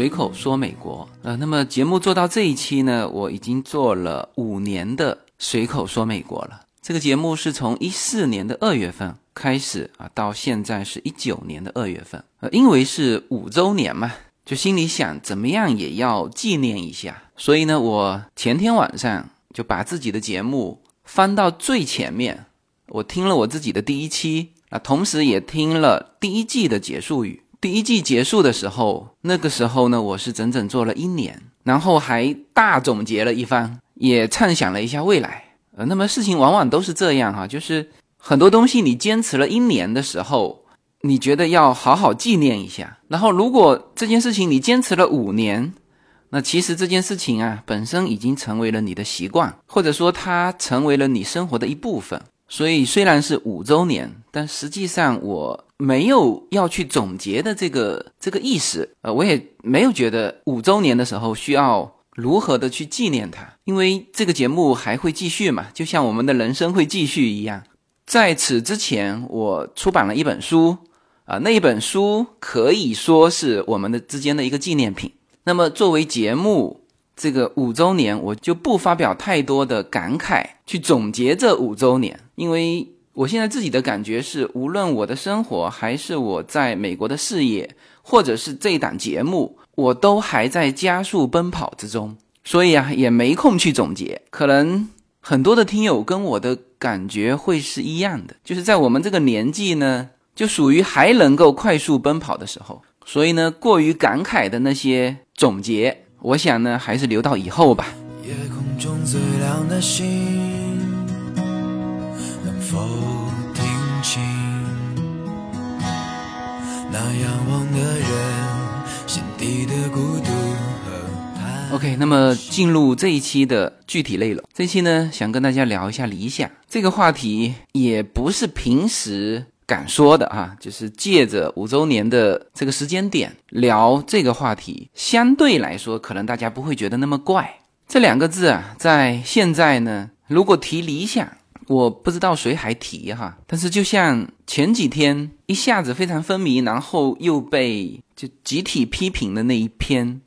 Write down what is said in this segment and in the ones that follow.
随口说美国。呃，那么节目做到这一期呢，我已经做了五年的随口说美国了。这个节目是从一四年的二月份开始啊，到现在是一九年的二月份。呃，因为是五周年嘛，就心里想怎么样也要纪念一下，所以呢，我前天晚上就把自己的节目翻到最前面，我听了我自己的第一期啊，同时也听了第一季的结束语。第一季结束的时候，那个时候呢，我是整整做了一年，然后还大总结了一番，也畅想了一下未来。呃，那么事情往往都是这样哈，就是很多东西你坚持了一年的时候，你觉得要好好纪念一下。然后如果这件事情你坚持了五年，那其实这件事情啊，本身已经成为了你的习惯，或者说它成为了你生活的一部分。所以虽然是五周年，但实际上我没有要去总结的这个这个意识，呃，我也没有觉得五周年的时候需要如何的去纪念它，因为这个节目还会继续嘛，就像我们的人生会继续一样。在此之前，我出版了一本书，啊，那一本书可以说是我们的之间的一个纪念品。那么作为节目。这个五周年，我就不发表太多的感慨，去总结这五周年，因为我现在自己的感觉是，无论我的生活，还是我在美国的事业，或者是这档节目，我都还在加速奔跑之中，所以啊，也没空去总结。可能很多的听友跟我的感觉会是一样的，就是在我们这个年纪呢，就属于还能够快速奔跑的时候，所以呢，过于感慨的那些总结。我想呢，还是留到以后吧。夜空中最亮的星，否听清那仰望的人心底的孤独和 OK，那么进入这一期的具体内容。这期呢，想跟大家聊一下理想这个话题，也不是平时。敢说的啊，就是借着五周年的这个时间点聊这个话题，相对来说可能大家不会觉得那么怪。这两个字啊，在现在呢，如果提理想，我不知道谁还提哈。但是就像前几天一下子非常风靡，然后又被就集体批评的那一篇，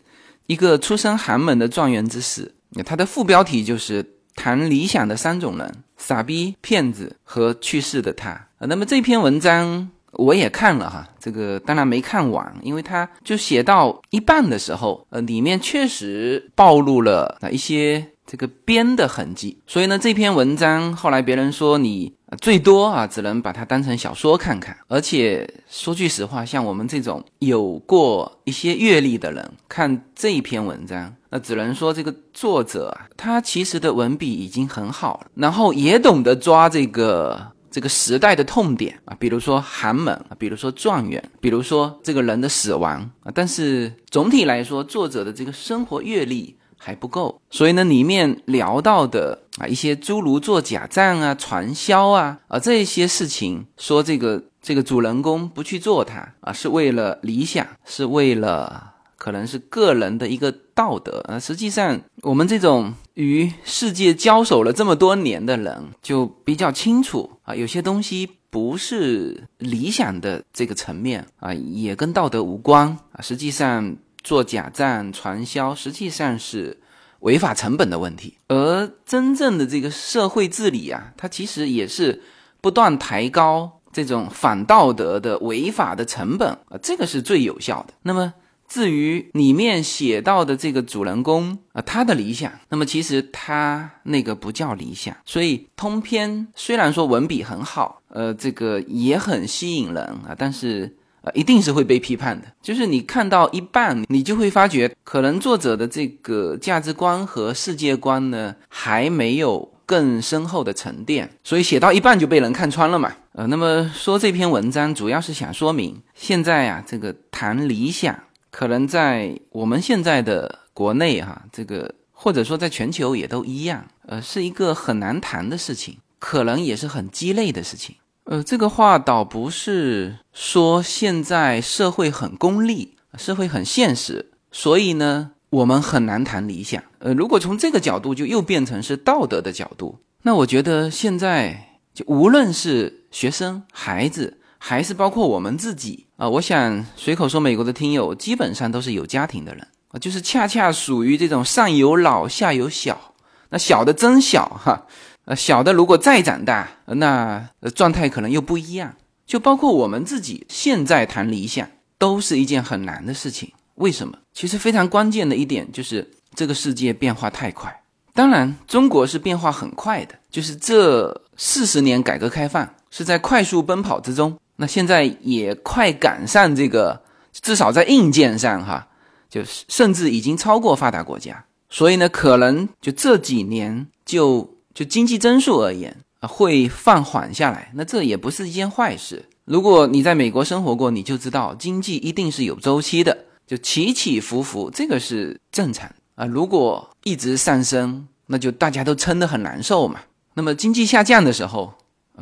一个出身寒门的状元之死，他的副标题就是谈理想的三种人。傻逼、骗子和去世的他啊，那么这篇文章我也看了哈，这个当然没看完，因为他就写到一半的时候，呃，里面确实暴露了啊一些这个编的痕迹，所以呢，这篇文章后来别人说你。最多啊，只能把它当成小说看看。而且说句实话，像我们这种有过一些阅历的人，看这一篇文章，那只能说这个作者啊，他其实的文笔已经很好了，然后也懂得抓这个这个时代的痛点啊，比如说寒门啊，比如说状元，比如说这个人的死亡啊。但是总体来说，作者的这个生活阅历。还不够，所以呢，里面聊到的啊一些诸如做假账啊、传销啊啊这些事情，说这个这个主人公不去做它啊，是为了理想，是为了可能是个人的一个道德啊。实际上，我们这种与世界交手了这么多年的人，就比较清楚啊，有些东西不是理想的这个层面啊，也跟道德无关啊。实际上。做假账、传销，实际上是违法成本的问题。而真正的这个社会治理啊，它其实也是不断抬高这种反道德的违法的成本啊，这个是最有效的。那么至于里面写到的这个主人公啊，他的理想，那么其实他那个不叫理想。所以通篇虽然说文笔很好，呃，这个也很吸引人啊，但是。呃，一定是会被批判的。就是你看到一半，你就会发觉，可能作者的这个价值观和世界观呢，还没有更深厚的沉淀，所以写到一半就被人看穿了嘛。呃，那么说这篇文章主要是想说明，现在啊，这个谈理想，可能在我们现在的国内哈，这个或者说在全球也都一样，呃，是一个很难谈的事情，可能也是很鸡肋的事情。呃，这个话倒不是说现在社会很功利，社会很现实，所以呢，我们很难谈理想。呃，如果从这个角度，就又变成是道德的角度。那我觉得现在就无论是学生、孩子，还是包括我们自己啊。我想随口说，美国的听友基本上都是有家庭的人啊，就是恰恰属于这种上有老下有小，那小的真小哈，呃，小的如果再长大，那状态可能又不一样。就包括我们自己现在谈理想，都是一件很难的事情。为什么？其实非常关键的一点就是这个世界变化太快。当然，中国是变化很快的，就是这四十年改革开放是在快速奔跑之中。那现在也快赶上这个，至少在硬件上哈，就是甚至已经超过发达国家。所以呢，可能就这几年就就经济增速而言，会放缓下来。那这也不是一件坏事。如果你在美国生活过，你就知道经济一定是有周期的，就起起伏伏，这个是正常。啊，如果一直上升，那就大家都撑得很难受嘛。那么经济下降的时候，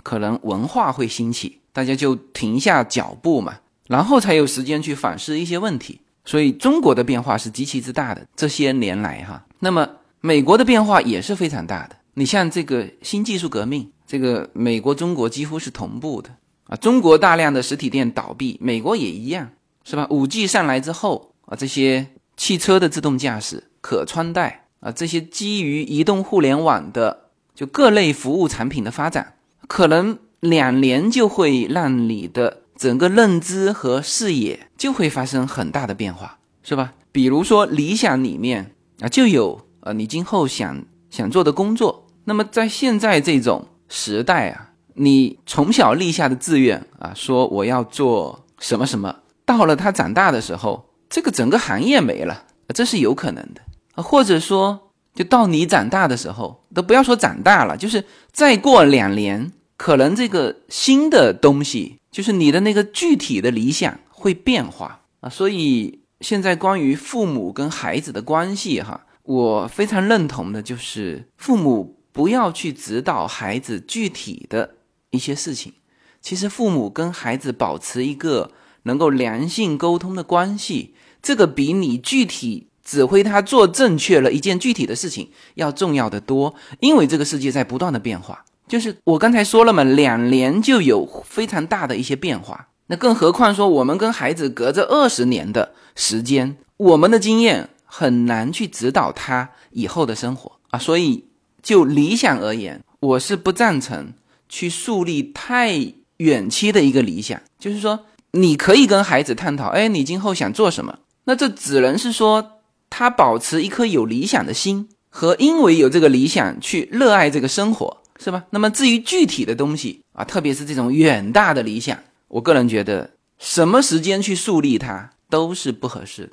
可能文化会兴起，大家就停下脚步嘛，然后才有时间去反思一些问题。所以中国的变化是极其之大的，这些年来哈。那么美国的变化也是非常大的。你像这个新技术革命，这个美国中国几乎是同步的啊。中国大量的实体店倒闭，美国也一样，是吧？五 G 上来之后啊，这些汽车的自动驾驶。可穿戴啊，这些基于移动互联网的就各类服务产品的发展，可能两年就会让你的整个认知和视野就会发生很大的变化，是吧？比如说理想里面啊，就有呃你今后想想做的工作。那么在现在这种时代啊，你从小立下的志愿啊，说我要做什么什么，到了他长大的时候，这个整个行业没了，这是有可能的。啊，或者说，就到你长大的时候，都不要说长大了，就是再过两年，可能这个新的东西，就是你的那个具体的理想会变化啊。所以现在关于父母跟孩子的关系，哈，我非常认同的就是父母不要去指导孩子具体的一些事情，其实父母跟孩子保持一个能够良性沟通的关系，这个比你具体。指挥他做正确了一件具体的事情要重要的多，因为这个世界在不断的变化。就是我刚才说了嘛，两年就有非常大的一些变化，那更何况说我们跟孩子隔着二十年的时间，我们的经验很难去指导他以后的生活啊。所以就理想而言，我是不赞成去树立太远期的一个理想。就是说，你可以跟孩子探讨，哎，你今后想做什么？那这只能是说。他保持一颗有理想的心，和因为有这个理想去热爱这个生活，是吧？那么至于具体的东西啊，特别是这种远大的理想，我个人觉得什么时间去树立它都是不合适的，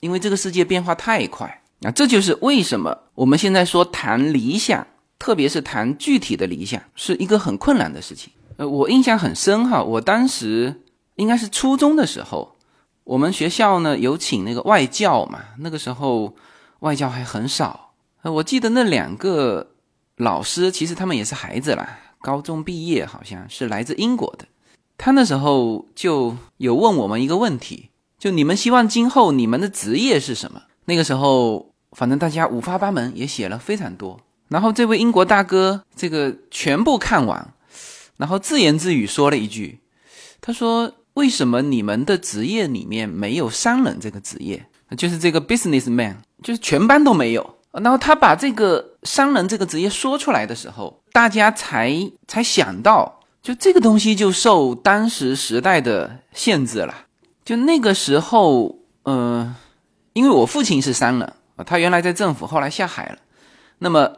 因为这个世界变化太快啊。这就是为什么我们现在说谈理想，特别是谈具体的理想，是一个很困难的事情。呃，我印象很深哈，我当时应该是初中的时候。我们学校呢有请那个外教嘛，那个时候外教还很少。呃我记得那两个老师，其实他们也是孩子啦，高中毕业，好像是来自英国的。他那时候就有问我们一个问题，就你们希望今后你们的职业是什么？那个时候反正大家五花八门，也写了非常多。然后这位英国大哥这个全部看完，然后自言自语说了一句，他说。为什么你们的职业里面没有商人这个职业？就是这个 businessman，就是全班都没有。然后他把这个商人这个职业说出来的时候，大家才才想到，就这个东西就受当时时代的限制了。就那个时候，呃，因为我父亲是商人他原来在政府，后来下海了。那么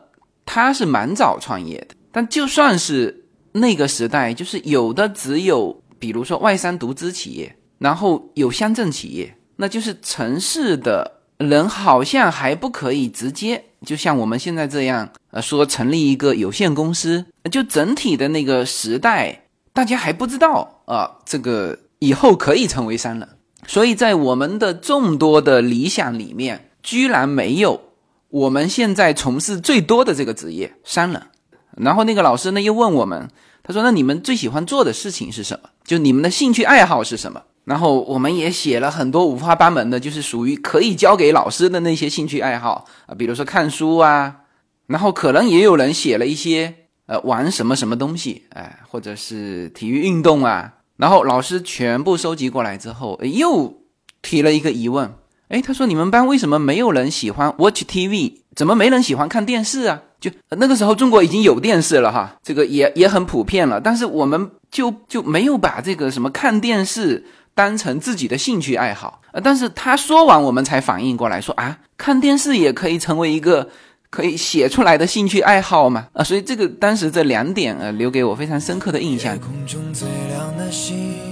他是蛮早创业的，但就算是那个时代，就是有的只有。比如说外商独资企业，然后有乡镇企业，那就是城市的人好像还不可以直接，就像我们现在这样，呃，说成立一个有限公司，就整体的那个时代，大家还不知道啊，这个以后可以成为商人，所以在我们的众多的理想里面，居然没有我们现在从事最多的这个职业商人。然后那个老师呢又问我们。他说：“那你们最喜欢做的事情是什么？就你们的兴趣爱好是什么？”然后我们也写了很多五花八门的，就是属于可以交给老师的那些兴趣爱好啊，比如说看书啊，然后可能也有人写了一些呃玩什么什么东西，哎，或者是体育运动啊，然后老师全部收集过来之后，又提了一个疑问。哎，他说你们班为什么没有人喜欢 watch TV？怎么没人喜欢看电视啊？就那个时候中国已经有电视了哈，这个也也很普遍了。但是我们就就没有把这个什么看电视当成自己的兴趣爱好呃，但是他说完，我们才反应过来，说啊，看电视也可以成为一个可以写出来的兴趣爱好嘛？啊，所以这个当时这两点呃，留给我非常深刻的印象。夜空中最亮的星。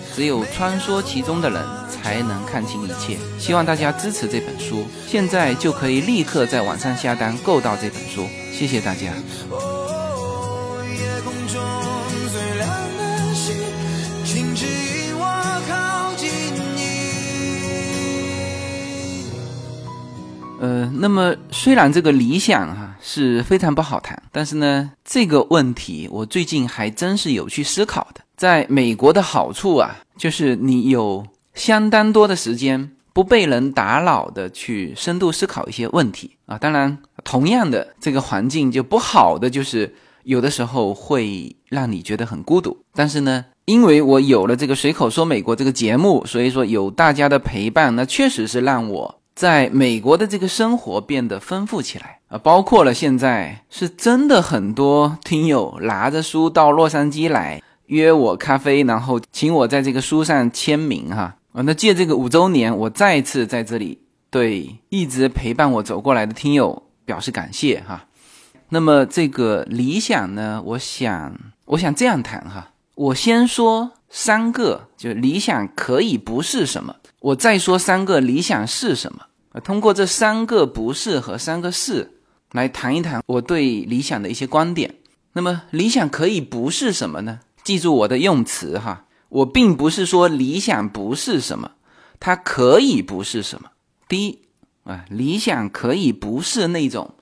只有穿梭其中的人才能看清一切。希望大家支持这本书，现在就可以立刻在网上下单购到这本书。谢谢大家。呃，那么虽然这个理想哈是非常不好谈，但是呢，这个问题我最近还真是有去思考的。在美国的好处啊，就是你有相当多的时间不被人打扰的去深度思考一些问题啊。当然，同样的这个环境就不好的就是有的时候会让你觉得很孤独。但是呢，因为我有了这个随口说美国这个节目，所以说有大家的陪伴，那确实是让我。在美国的这个生活变得丰富起来啊，包括了现在是真的很多听友拿着书到洛杉矶来约我咖啡，然后请我在这个书上签名哈啊。那借这个五周年，我再次在这里对一直陪伴我走过来的听友表示感谢哈。那么这个理想呢，我想我想这样谈哈，我先说三个，就理想可以不是什么。我再说三个理想是什么？啊，通过这三个不是和三个是来谈一谈我对理想的一些观点。那么理想可以不是什么呢？记住我的用词哈，我并不是说理想不是什么，它可以不是什么。第一啊，理想可以不是那种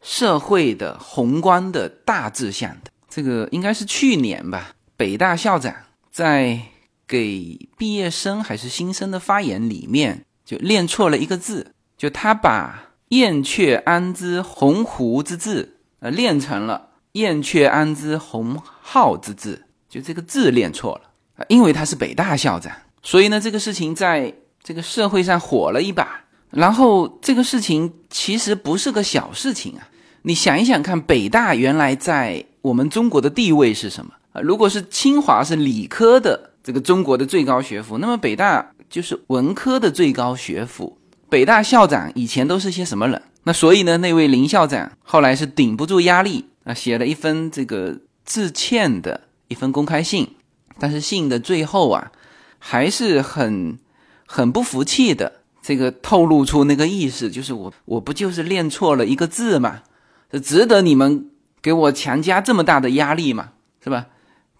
社会的宏观的大志向的。这个应该是去年吧，北大校长在。给毕业生还是新生的发言里面就练错了一个字，就他把“燕雀安知鸿鹄”之志，呃，练成了“燕雀安知鸿鹄”之志，就这个字练错了啊。因为他是北大校长，所以呢，这个事情在这个社会上火了一把。然后这个事情其实不是个小事情啊，你想一想看，北大原来在我们中国的地位是什么啊？如果是清华是理科的。这个中国的最高学府，那么北大就是文科的最高学府。北大校长以前都是些什么人？那所以呢，那位林校长后来是顶不住压力啊，写了一封这个致歉的一封公开信。但是信的最后啊，还是很很不服气的，这个透露出那个意思，就是我我不就是练错了一个字嘛？这值得你们给我强加这么大的压力嘛？是吧？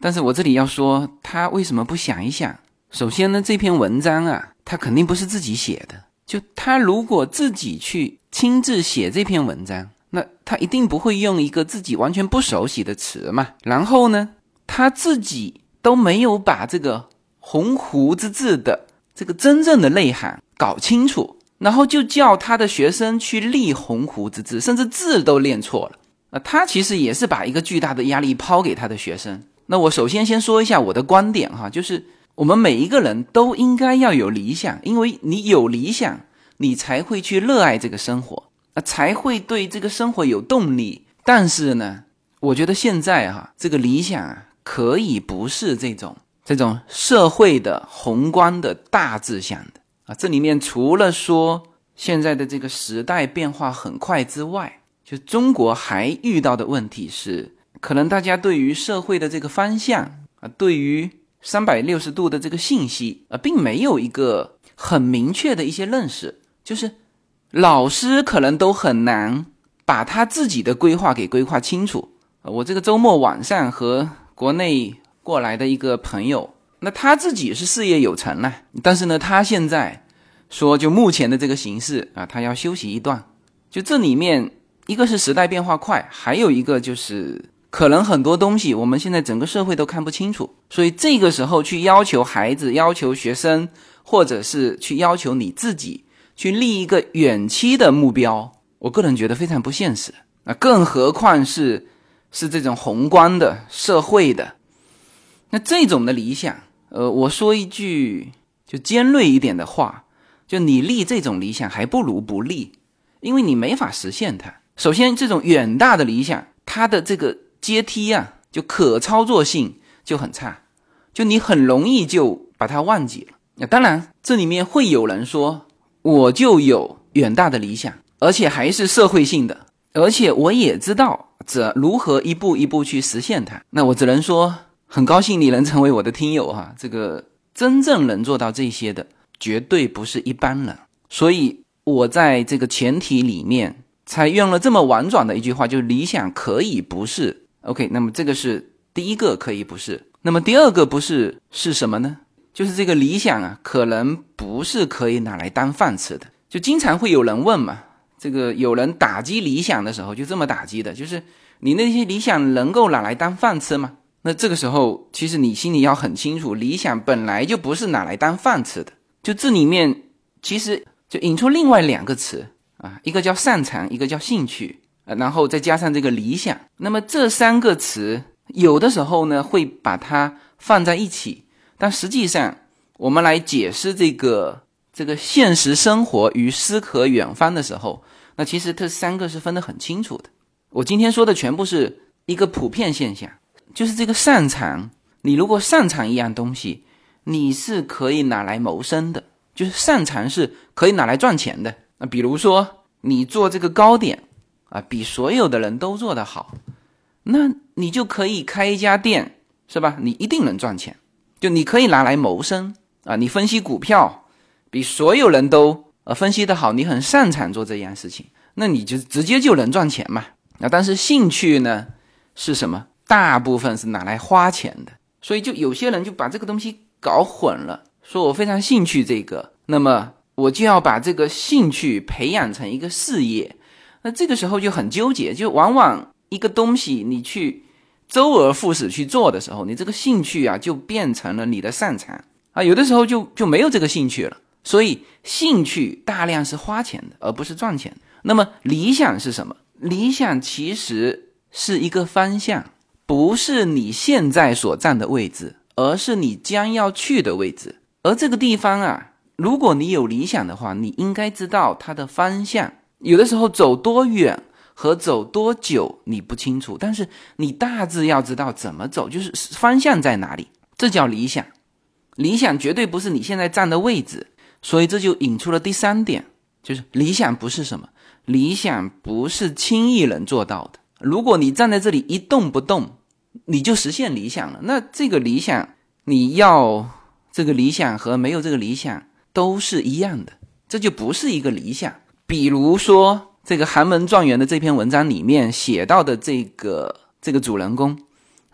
但是我这里要说，他为什么不想一想？首先呢，这篇文章啊，他肯定不是自己写的。就他如果自己去亲自写这篇文章，那他一定不会用一个自己完全不熟悉的词嘛。然后呢，他自己都没有把这个“鸿鹄”之字的这个真正的内涵搞清楚，然后就叫他的学生去立“鸿鹄”之字，甚至字都练错了。那他其实也是把一个巨大的压力抛给他的学生。那我首先先说一下我的观点哈，就是我们每一个人都应该要有理想，因为你有理想，你才会去热爱这个生活，啊，才会对这个生活有动力。但是呢，我觉得现在哈，这个理想啊，可以不是这种这种社会的宏观的大志向的啊。这里面除了说现在的这个时代变化很快之外，就中国还遇到的问题是。可能大家对于社会的这个方向啊，对于三百六十度的这个信息啊，并没有一个很明确的一些认识，就是老师可能都很难把他自己的规划给规划清楚。我这个周末晚上和国内过来的一个朋友，那他自己是事业有成了，但是呢，他现在说就目前的这个形势啊，他要休息一段。就这里面一个是时代变化快，还有一个就是可能很多东西我们现在整个社会都看不清楚，所以这个时候去要求孩子、要求学生，或者是去要求你自己去立一个远期的目标，我个人觉得非常不现实。那更何况是是这种宏观的社会的。那这种的理想，呃，我说一句就尖锐一点的话，就你立这种理想，还不如不立，因为你没法实现它。首先，这种远大的理想，它的这个阶梯啊，就可操作性就很差，就你很容易就把它忘记了。那当然，这里面会有人说，我就有远大的理想，而且还是社会性的，而且我也知道这如何一步一步去实现它。那我只能说。很高兴你能成为我的听友哈，这个真正能做到这些的，绝对不是一般人。所以我在这个前提里面才用了这么婉转的一句话，就是理想可以不是 OK。那么这个是第一个可以不是，那么第二个不是是什么呢？就是这个理想啊，可能不是可以拿来当饭吃的。就经常会有人问嘛，这个有人打击理想的时候就这么打击的，就是你那些理想能够拿来当饭吃吗？那这个时候，其实你心里要很清楚，理想本来就不是拿来当饭吃的。就这里面，其实就引出另外两个词啊，一个叫擅长，一个叫兴趣啊，然后再加上这个理想。那么这三个词，有的时候呢会把它放在一起，但实际上，我们来解释这个这个现实生活与诗和远方的时候，那其实这三个是分得很清楚的。我今天说的全部是一个普遍现象。就是这个擅长，你如果擅长一样东西，你是可以拿来谋生的。就是擅长是可以拿来赚钱的。那比如说你做这个糕点啊，比所有的人都做得好，那你就可以开一家店，是吧？你一定能赚钱。就你可以拿来谋生啊。你分析股票，比所有人都呃分析的好，你很擅长做这样事情，那你就直接就能赚钱嘛。啊，但是兴趣呢是什么？大部分是拿来花钱的，所以就有些人就把这个东西搞混了，说我非常兴趣这个，那么我就要把这个兴趣培养成一个事业，那这个时候就很纠结，就往往一个东西你去周而复始去做的时候，你这个兴趣啊就变成了你的擅长啊，有的时候就就没有这个兴趣了，所以兴趣大量是花钱的，而不是赚钱的。那么理想是什么？理想其实是一个方向。不是你现在所站的位置，而是你将要去的位置。而这个地方啊，如果你有理想的话，你应该知道它的方向。有的时候走多远和走多久你不清楚，但是你大致要知道怎么走，就是方向在哪里。这叫理想。理想绝对不是你现在站的位置。所以这就引出了第三点，就是理想不是什么，理想不是轻易能做到的。如果你站在这里一动不动，你就实现理想了。那这个理想，你要这个理想和没有这个理想都是一样的，这就不是一个理想。比如说，这个寒门状元的这篇文章里面写到的这个这个主人公，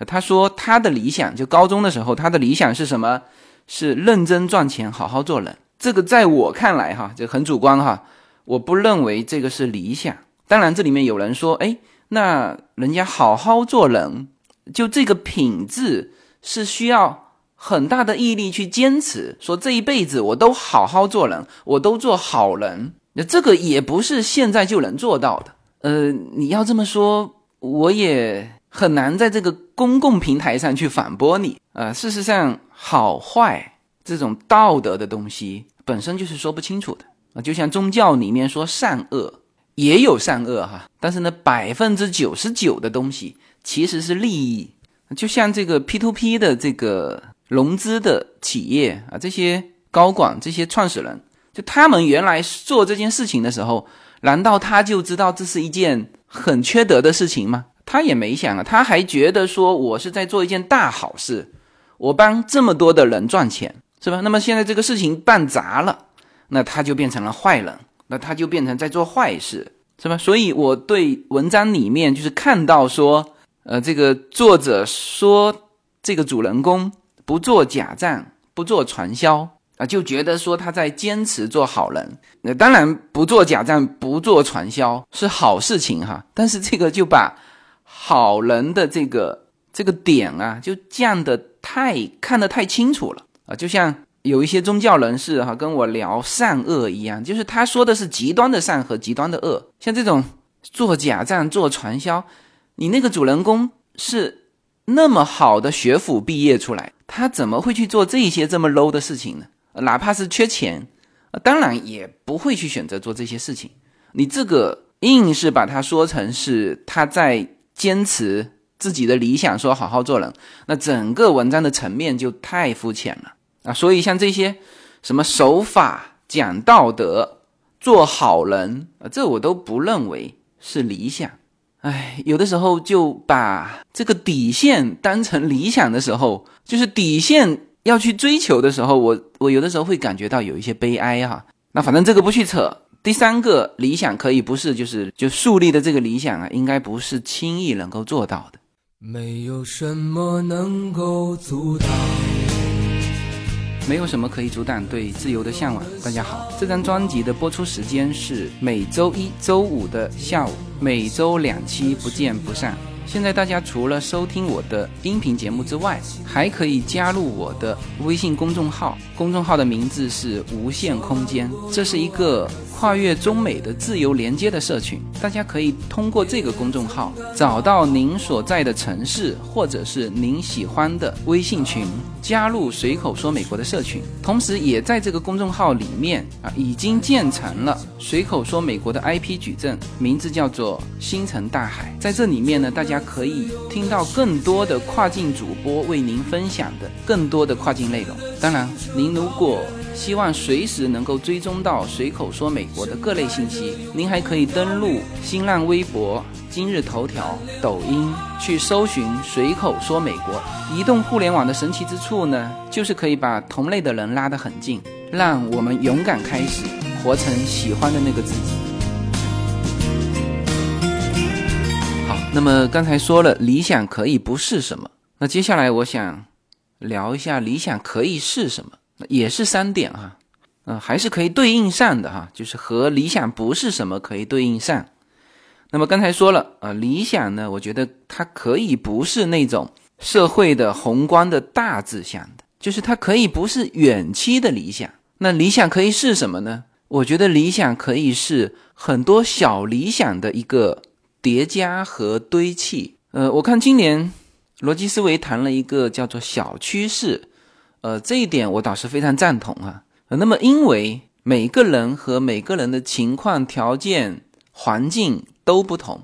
他说他的理想就高中的时候，他的理想是什么？是认真赚钱，好好做人。这个在我看来，哈，这很主观哈，我不认为这个是理想。当然，这里面有人说，哎。那人家好好做人，就这个品质是需要很大的毅力去坚持。说这一辈子我都好好做人，我都做好人，那这个也不是现在就能做到的。呃，你要这么说，我也很难在这个公共平台上去反驳你。呃，事实上，好坏这种道德的东西本身就是说不清楚的啊，就像宗教里面说善恶。也有善恶哈，但是呢，百分之九十九的东西其实是利益。就像这个 P to P 的这个融资的企业啊，这些高管、这些创始人，就他们原来做这件事情的时候，难道他就知道这是一件很缺德的事情吗？他也没想啊，他还觉得说我是在做一件大好事，我帮这么多的人赚钱，是吧？那么现在这个事情办砸了，那他就变成了坏人。那他就变成在做坏事，是吧？所以我对文章里面就是看到说，呃，这个作者说这个主人公不做假账，不做传销啊，就觉得说他在坚持做好人。那当然不做假账，不做传销是好事情哈，但是这个就把好人的这个这个点啊，就降的太看得太清楚了啊，就像。有一些宗教人士哈跟我聊善恶一样，就是他说的是极端的善和极端的恶。像这种做假账、做传销，你那个主人公是那么好的学府毕业出来，他怎么会去做这些这么 low 的事情呢？哪怕是缺钱，当然也不会去选择做这些事情。你这个硬是把它说成是他在坚持自己的理想，说好好做人，那整个文章的层面就太肤浅了。啊，所以像这些什么守法、讲道德、做好人啊，这我都不认为是理想。哎，有的时候就把这个底线当成理想的时候，就是底线要去追求的时候，我我有的时候会感觉到有一些悲哀哈。那反正这个不去扯。第三个理想可以不是，就是就树立的这个理想啊，应该不是轻易能够做到的。没有什么能够阻挡。没有什么可以阻挡对自由的向往。大家好，这张专辑的播出时间是每周一周五的下午，每周两期，不见不散。现在大家除了收听我的音频节目之外，还可以加入我的微信公众号，公众号的名字是无限空间，这是一个。跨越中美的自由连接的社群，大家可以通过这个公众号找到您所在的城市或者是您喜欢的微信群，加入随口说美国的社群。同时，也在这个公众号里面啊，已经建成了随口说美国的 IP 矩阵，名字叫做星辰大海。在这里面呢，大家可以听到更多的跨境主播为您分享的更多的跨境内容。当然，您如果希望随时能够追踪到随口说美国的各类信息。您还可以登录新浪微博、今日头条、抖音去搜寻“随口说美国”。移动互联网的神奇之处呢，就是可以把同类的人拉得很近，让我们勇敢开始，活成喜欢的那个自己。好，那么刚才说了理想可以不是什么，那接下来我想聊一下理想可以是什么。也是三点哈，嗯，还是可以对应上的哈，就是和理想不是什么可以对应上。那么刚才说了啊，理想呢，我觉得它可以不是那种社会的宏观的大志向的，就是它可以不是远期的理想。那理想可以是什么呢？我觉得理想可以是很多小理想的一个叠加和堆砌。呃，我看今年逻辑思维谈了一个叫做小趋势。呃，这一点我倒是非常赞同啊。那么，因为每个人和每个人的情况、条件、环境都不同，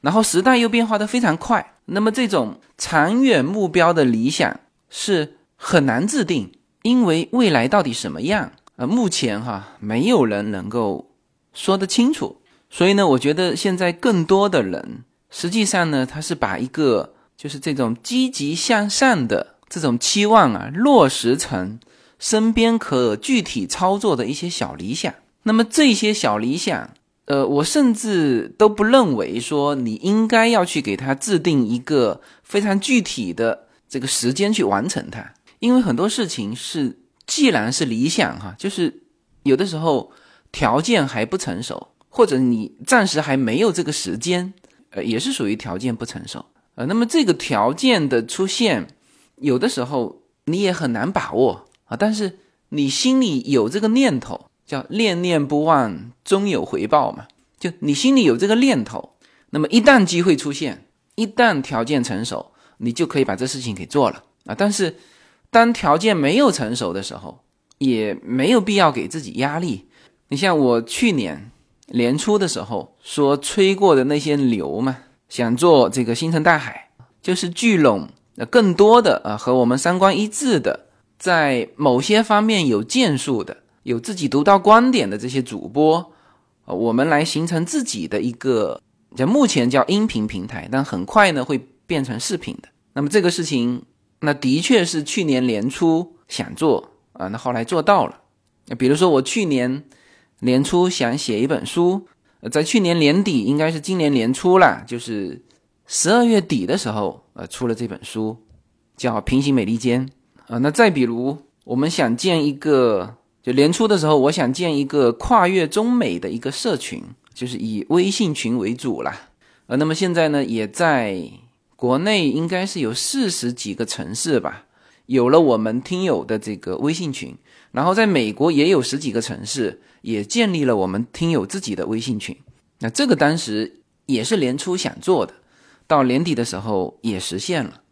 然后时代又变化的非常快，那么这种长远目标的理想是很难制定，因为未来到底什么样啊？目前哈，没有人能够说得清楚。所以呢，我觉得现在更多的人，实际上呢，他是把一个就是这种积极向上的。这种期望啊，落实成身边可具体操作的一些小理想。那么这些小理想，呃，我甚至都不认为说你应该要去给他制定一个非常具体的这个时间去完成它，因为很多事情是，既然是理想哈，就是有的时候条件还不成熟，或者你暂时还没有这个时间，呃，也是属于条件不成熟。呃，那么这个条件的出现。有的时候你也很难把握啊，但是你心里有这个念头，叫念念不忘，终有回报嘛。就你心里有这个念头，那么一旦机会出现，一旦条件成熟，你就可以把这事情给做了啊。但是当条件没有成熟的时候，也没有必要给自己压力。你像我去年年初的时候说吹过的那些牛嘛，想做这个星辰大海，就是聚拢。那更多的啊，和我们三观一致的，在某些方面有建树的、有自己独到观点的这些主播，啊，我们来形成自己的一个，叫目前叫音频平台，但很快呢会变成视频的。那么这个事情，那的确是去年年初想做啊，那后来做到了。比如说我去年年初想写一本书，在去年年底，应该是今年年初了，就是。十二月底的时候，呃，出了这本书，叫平行美利坚啊。那再比如，我们想建一个，就年初的时候，我想建一个跨越中美的一个社群，就是以微信群为主啦。呃，那么现在呢，也在国内应该是有四十几个城市吧，有了我们听友的这个微信群。然后在美国也有十几个城市也建立了我们听友自己的微信群。那这个当时也是年初想做的，到年底的时候也实现了。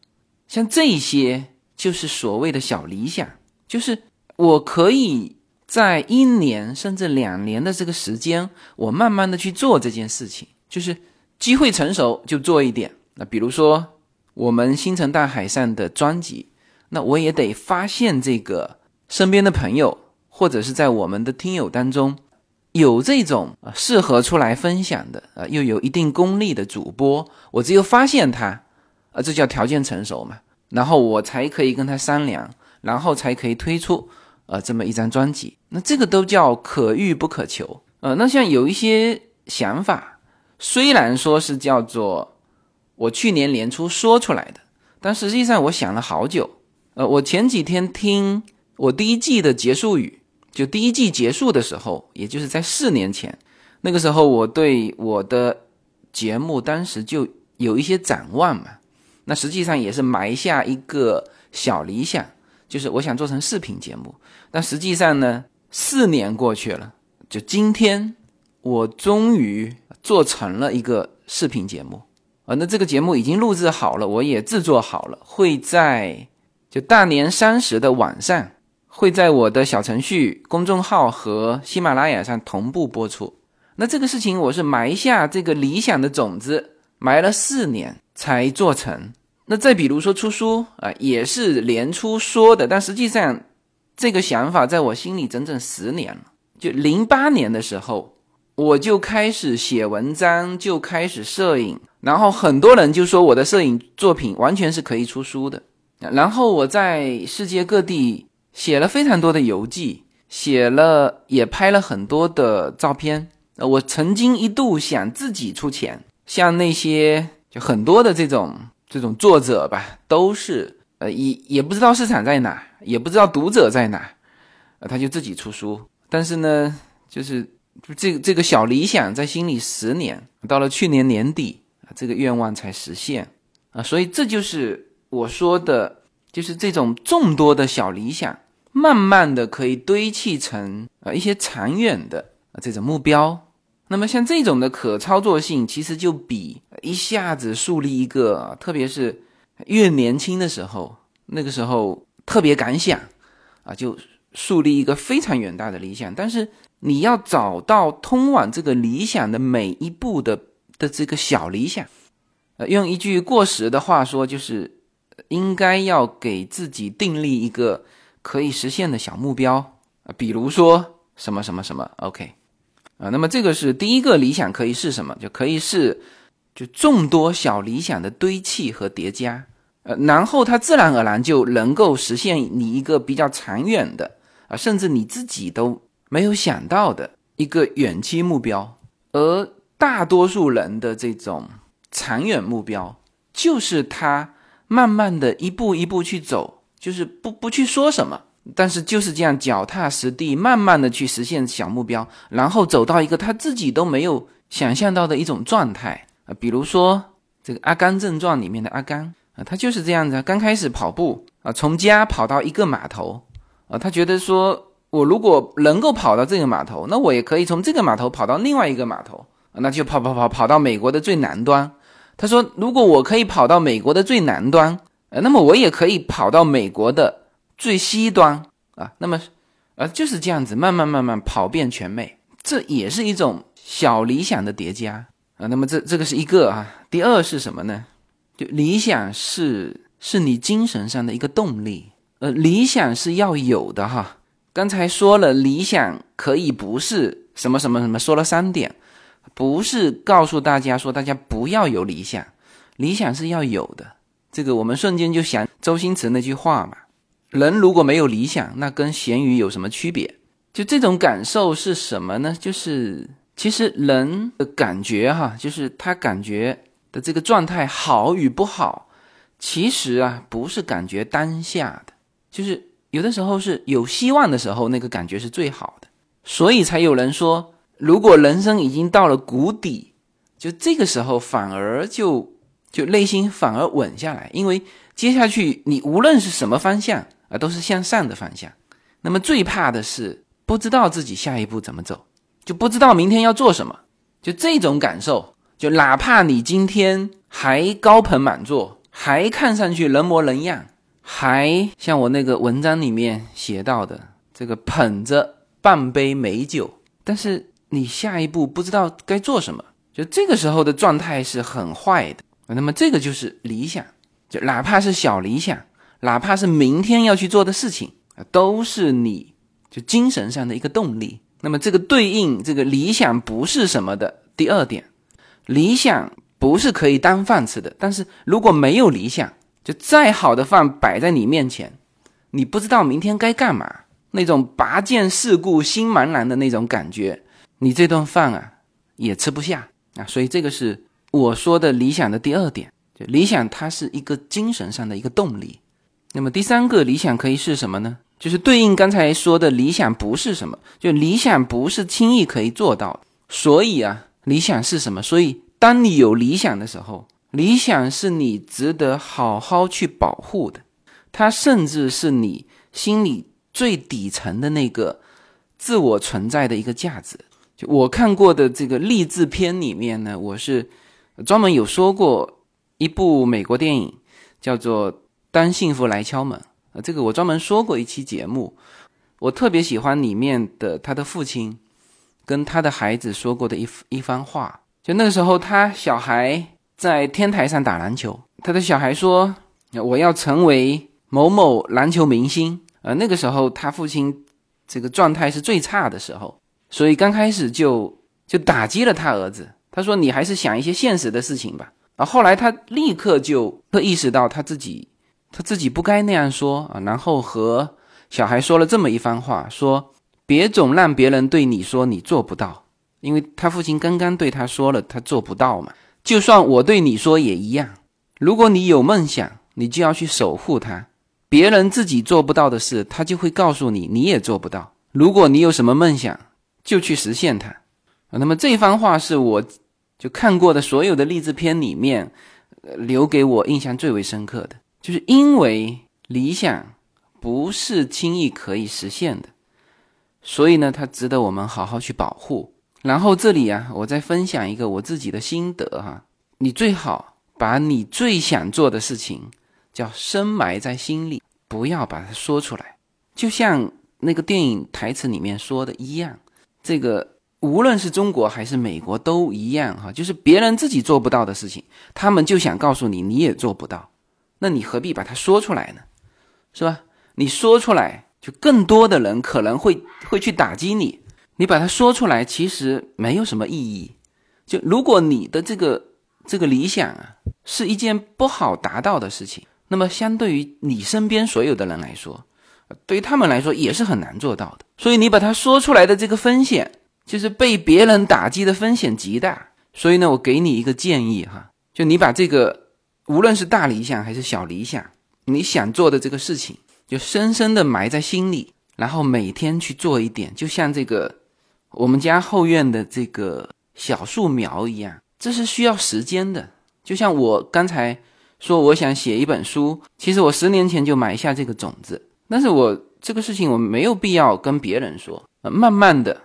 像这些就是所谓的小理想，就是我可以在一年甚至两年的这个时间，我慢慢的去做这件事情，就是机会成熟就做一点。那比如说我们星辰大海上的专辑，那我也得发现这个。身边的朋友，或者是在我们的听友当中，有这种啊适合出来分享的啊，又有一定功力的主播，我只有发现他，啊，这叫条件成熟嘛，然后我才可以跟他商量，然后才可以推出呃这么一张专辑。那这个都叫可遇不可求。呃，那像有一些想法，虽然说是叫做我去年年初说出来的，但实际上我想了好久。呃，我前几天听。我第一季的结束语，就第一季结束的时候，也就是在四年前，那个时候我对我的节目当时就有一些展望嘛。那实际上也是埋下一个小理想，就是我想做成视频节目。但实际上呢，四年过去了，就今天我终于做成了一个视频节目啊。那这个节目已经录制好了，我也制作好了，会在就大年三十的晚上。会在我的小程序、公众号和喜马拉雅上同步播出。那这个事情，我是埋下这个理想的种子，埋了四年才做成。那再比如说出书啊，也是年初说的，但实际上这个想法在我心里整整十年了。就零八年的时候，我就开始写文章，就开始摄影，然后很多人就说我的摄影作品完全是可以出书的。然后我在世界各地。写了非常多的游记，写了也拍了很多的照片。呃，我曾经一度想自己出钱，像那些就很多的这种这种作者吧，都是呃也也不知道市场在哪，也不知道读者在哪，呃他就自己出书。但是呢，就是这这个小理想在心里十年，到了去年年底，这个愿望才实现啊。所以这就是我说的。就是这种众多的小理想，慢慢的可以堆砌成啊一些长远的啊这种目标。那么像这种的可操作性，其实就比一下子树立一个，特别是越年轻的时候，那个时候特别敢想啊，就树立一个非常远大的理想。但是你要找到通往这个理想的每一步的的这个小理想，呃，用一句过时的话说，就是。应该要给自己订立一个可以实现的小目标啊，比如说什么什么什么，OK，啊，那么这个是第一个理想可以是什么？就可以是就众多小理想的堆砌和叠加，呃，然后它自然而然就能够实现你一个比较长远的啊，甚至你自己都没有想到的一个远期目标。而大多数人的这种长远目标，就是他。慢慢的一步一步去走，就是不不去说什么，但是就是这样脚踏实地，慢慢的去实现小目标，然后走到一个他自己都没有想象到的一种状态啊，比如说这个《阿甘正传》里面的阿甘啊，他就是这样子，刚开始跑步啊，从家跑到一个码头啊，他觉得说我如果能够跑到这个码头，那我也可以从这个码头跑到另外一个码头，那就跑跑跑跑到美国的最南端。他说：“如果我可以跑到美国的最南端，呃，那么我也可以跑到美国的最西端啊。那么，呃，就是这样子，慢慢慢慢跑遍全美，这也是一种小理想的叠加啊。那么这这个是一个啊。第二是什么呢？就理想是是你精神上的一个动力，呃，理想是要有的哈。刚才说了，理想可以不是什么什么什么，说了三点。”不是告诉大家说大家不要有理想，理想是要有的。这个我们瞬间就想周星驰那句话嘛：人如果没有理想，那跟咸鱼有什么区别？就这种感受是什么呢？就是其实人的感觉哈，就是他感觉的这个状态好与不好，其实啊，不是感觉当下的，就是有的时候是有希望的时候，那个感觉是最好的。所以才有人说，如果人生已经到了谷底，就这个时候反而就就内心反而稳下来，因为接下去你无论是什么方向啊，都是向上的方向。那么最怕的是不知道自己下一步怎么走，就不知道明天要做什么，就这种感受，就哪怕你今天还高朋满座。还看上去人模人样，还像我那个文章里面写到的，这个捧着半杯美酒，但是你下一步不知道该做什么，就这个时候的状态是很坏的。那么这个就是理想，就哪怕是小理想，哪怕是明天要去做的事情都是你就精神上的一个动力。那么这个对应这个理想不是什么的第二点，理想。不是可以当饭吃的，但是如果没有理想，就再好的饭摆在你面前，你不知道明天该干嘛，那种拔剑四顾心茫然的那种感觉，你这顿饭啊也吃不下啊。所以这个是我说的理想的第二点，就理想它是一个精神上的一个动力。那么第三个理想可以是什么呢？就是对应刚才说的理想不是什么，就理想不是轻易可以做到。所以啊，理想是什么？所以。当你有理想的时候，理想是你值得好好去保护的，它甚至是你心里最底层的那个自我存在的一个价值。我看过的这个励志片里面呢，我是专门有说过一部美国电影，叫做《当幸福来敲门》啊，这个我专门说过一期节目。我特别喜欢里面的他的父亲跟他的孩子说过的一一番话。就那个时候，他小孩在天台上打篮球，他的小孩说：“我要成为某某篮球明星。”呃，那个时候他父亲这个状态是最差的时候，所以刚开始就就打击了他儿子。他说：“你还是想一些现实的事情吧。”啊，后来他立刻就会意识到他自己他自己不该那样说啊，然后和小孩说了这么一番话：“说别总让别人对你说你做不到。”因为他父亲刚刚对他说了，他做不到嘛。就算我对你说也一样。如果你有梦想，你就要去守护它。别人自己做不到的事，他就会告诉你，你也做不到。如果你有什么梦想，就去实现它。那么这番话是我就看过的所有的励志片里面，留给我印象最为深刻的，就是因为理想不是轻易可以实现的，所以呢，它值得我们好好去保护。然后这里啊，我再分享一个我自己的心得哈。你最好把你最想做的事情叫深埋在心里，不要把它说出来。就像那个电影台词里面说的一样，这个无论是中国还是美国都一样哈，就是别人自己做不到的事情，他们就想告诉你你也做不到，那你何必把它说出来呢？是吧？你说出来，就更多的人可能会会去打击你。你把它说出来，其实没有什么意义。就如果你的这个这个理想啊，是一件不好达到的事情，那么相对于你身边所有的人来说，对于他们来说也是很难做到的。所以你把它说出来的这个风险，就是被别人打击的风险极大。所以呢，我给你一个建议哈，就你把这个无论是大理想还是小理想，你想做的这个事情，就深深的埋在心里，然后每天去做一点，就像这个。我们家后院的这个小树苗一样，这是需要时间的。就像我刚才说，我想写一本书，其实我十年前就埋下这个种子，但是我这个事情我没有必要跟别人说。慢慢的，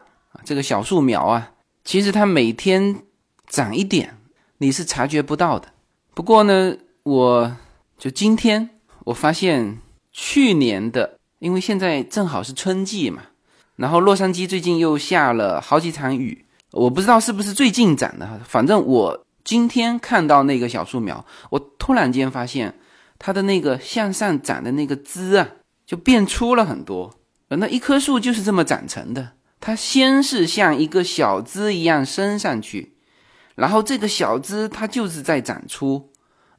这个小树苗啊，其实它每天长一点，你是察觉不到的。不过呢，我就今天我发现去年的，因为现在正好是春季嘛。然后洛杉矶最近又下了好几场雨，我不知道是不是最近长的，反正我今天看到那个小树苗，我突然间发现它的那个向上长的那个枝啊，就变粗了很多。那一棵树就是这么长成的，它先是像一个小枝一样伸上去，然后这个小枝它就是在长出，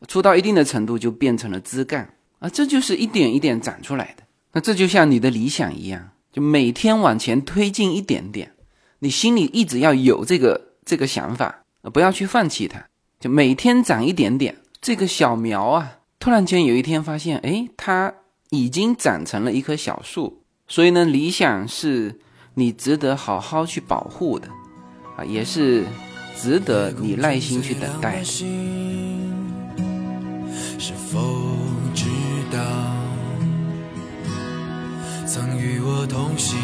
粗到一定的程度就变成了枝干啊，这就是一点一点长出来的。那这就像你的理想一样。就每天往前推进一点点，你心里一直要有这个这个想法，不要去放弃它。就每天长一点点，这个小苗啊，突然间有一天发现，哎，它已经长成了一棵小树。所以呢，理想是你值得好好去保护的，啊，也是值得你耐心去等待。是否知道，曾与我同行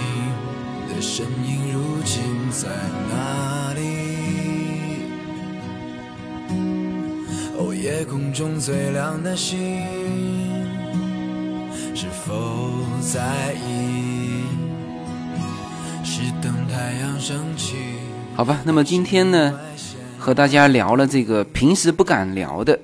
的身影，如今在哪里？哦，夜空中最亮的星，是否在意？是等太阳升起好吧，那么今天呢，和大家聊了这个平时不敢聊的，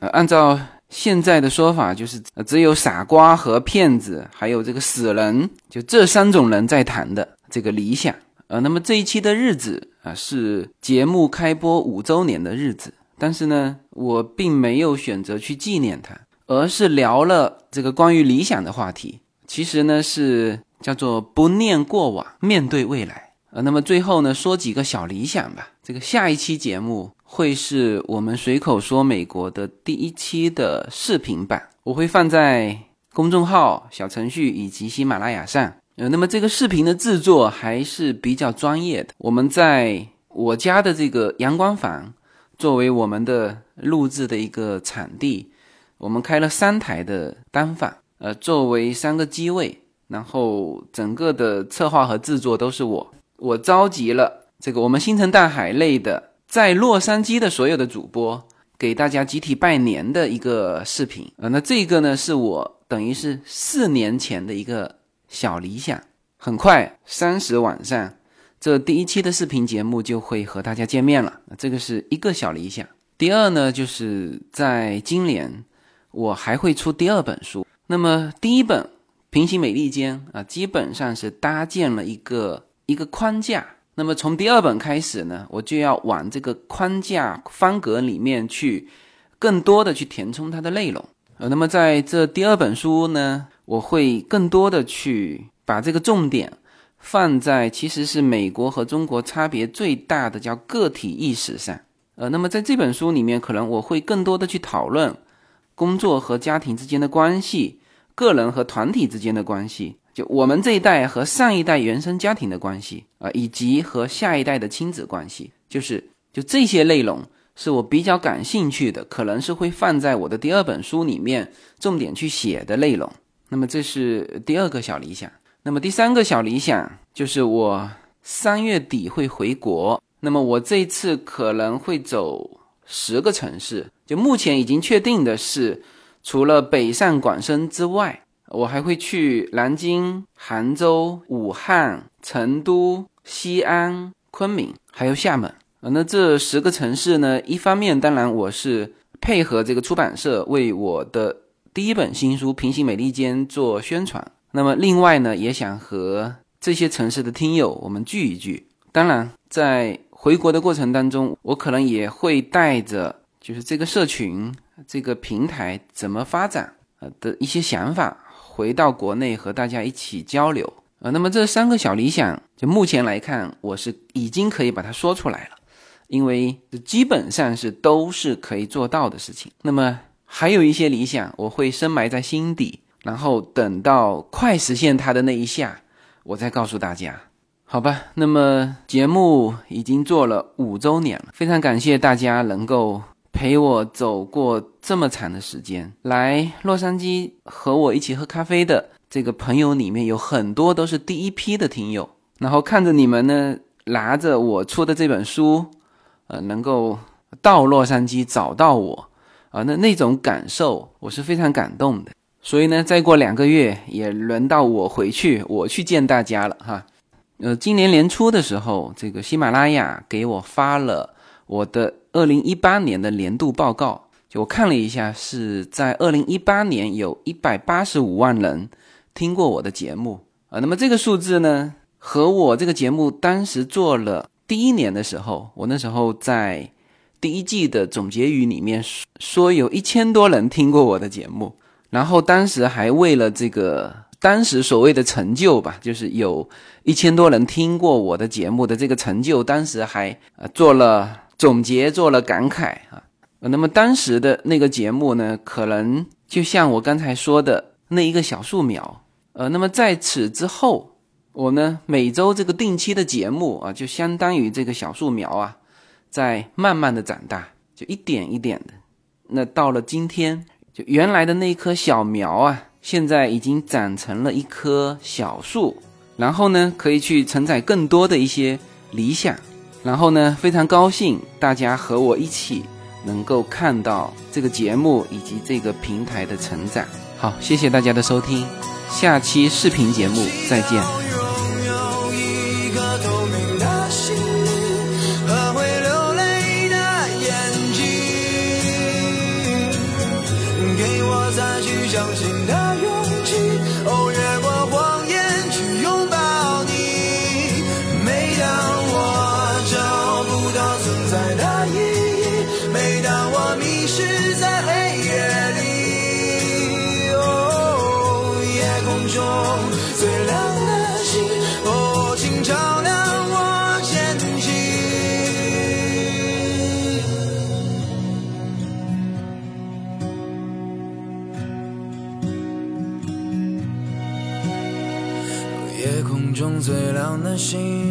呃，按照现在的说法，就是只有傻瓜和骗子，还有这个死人，就这三种人在谈的这个理想。呃，那么这一期的日子啊，是节目开播五周年的日子，但是呢，我并没有选择去纪念它，而是聊了这个关于理想的话题。其实呢，是。叫做不念过往，面对未来。呃，那么最后呢，说几个小理想吧。这个下一期节目会是我们随口说美国的第一期的视频版，我会放在公众号、小程序以及喜马拉雅上。呃，那么这个视频的制作还是比较专业的。我们在我家的这个阳光房作为我们的录制的一个场地，我们开了三台的单反，呃，作为三个机位。然后整个的策划和制作都是我，我召集了这个我们星辰大海类的在洛杉矶的所有的主播，给大家集体拜年的一个视频啊。那这个呢是我等于是四年前的一个小理想，很快三十晚上，这第一期的视频节目就会和大家见面了。这个是一个小理想。第二呢，就是在今年我还会出第二本书。那么第一本。平行美利坚啊，基本上是搭建了一个一个框架。那么从第二本开始呢，我就要往这个框架方格里面去，更多的去填充它的内容。呃，那么在这第二本书呢，我会更多的去把这个重点放在其实是美国和中国差别最大的叫个体意识上。呃，那么在这本书里面，可能我会更多的去讨论工作和家庭之间的关系。个人和团体之间的关系，就我们这一代和上一代原生家庭的关系啊，以及和下一代的亲子关系，就是就这些内容是我比较感兴趣的，可能是会放在我的第二本书里面重点去写的内容。那么这是第二个小理想。那么第三个小理想就是我三月底会回国，那么我这次可能会走十个城市，就目前已经确定的是。除了北上广深之外，我还会去南京、杭州、武汉、成都、西安、昆明，还有厦门。呃，那这十个城市呢？一方面，当然我是配合这个出版社为我的第一本新书《平行美利坚》做宣传。那么，另外呢，也想和这些城市的听友我们聚一聚。当然，在回国的过程当中，我可能也会带着就是这个社群。这个平台怎么发展？呃的一些想法，回到国内和大家一起交流。呃，那么这三个小理想，就目前来看，我是已经可以把它说出来了，因为基本上是都是可以做到的事情。那么还有一些理想，我会深埋在心底，然后等到快实现它的那一下，我再告诉大家，好吧？那么节目已经做了五周年了，非常感谢大家能够。陪我走过这么长的时间，来洛杉矶和我一起喝咖啡的这个朋友里面有很多都是第一批的听友。然后看着你们呢，拿着我出的这本书，呃，能够到洛杉矶找到我，啊，那那种感受我是非常感动的。所以呢，再过两个月也轮到我回去，我去见大家了哈。呃，今年年初的时候，这个喜马拉雅给我发了我的。二零一八年的年度报告，就我看了一下，是在二零一八年有一百八十五万人听过我的节目啊。那么这个数字呢，和我这个节目当时做了第一年的时候，我那时候在第一季的总结语里面说有一千多人听过我的节目，然后当时还为了这个当时所谓的成就吧，就是有一千多人听过我的节目的这个成就，当时还呃做了。总结做了感慨啊，那么当时的那个节目呢，可能就像我刚才说的那一个小树苗。呃，那么在此之后，我呢每周这个定期的节目啊，就相当于这个小树苗啊，在慢慢的长大，就一点一点的。那到了今天，就原来的那棵小苗啊，现在已经长成了一棵小树，然后呢，可以去承载更多的一些理想。然后呢，非常高兴大家和我一起能够看到这个节目以及这个平台的成长。好，谢谢大家的收听，下期视频节目再见。相信的勇担心。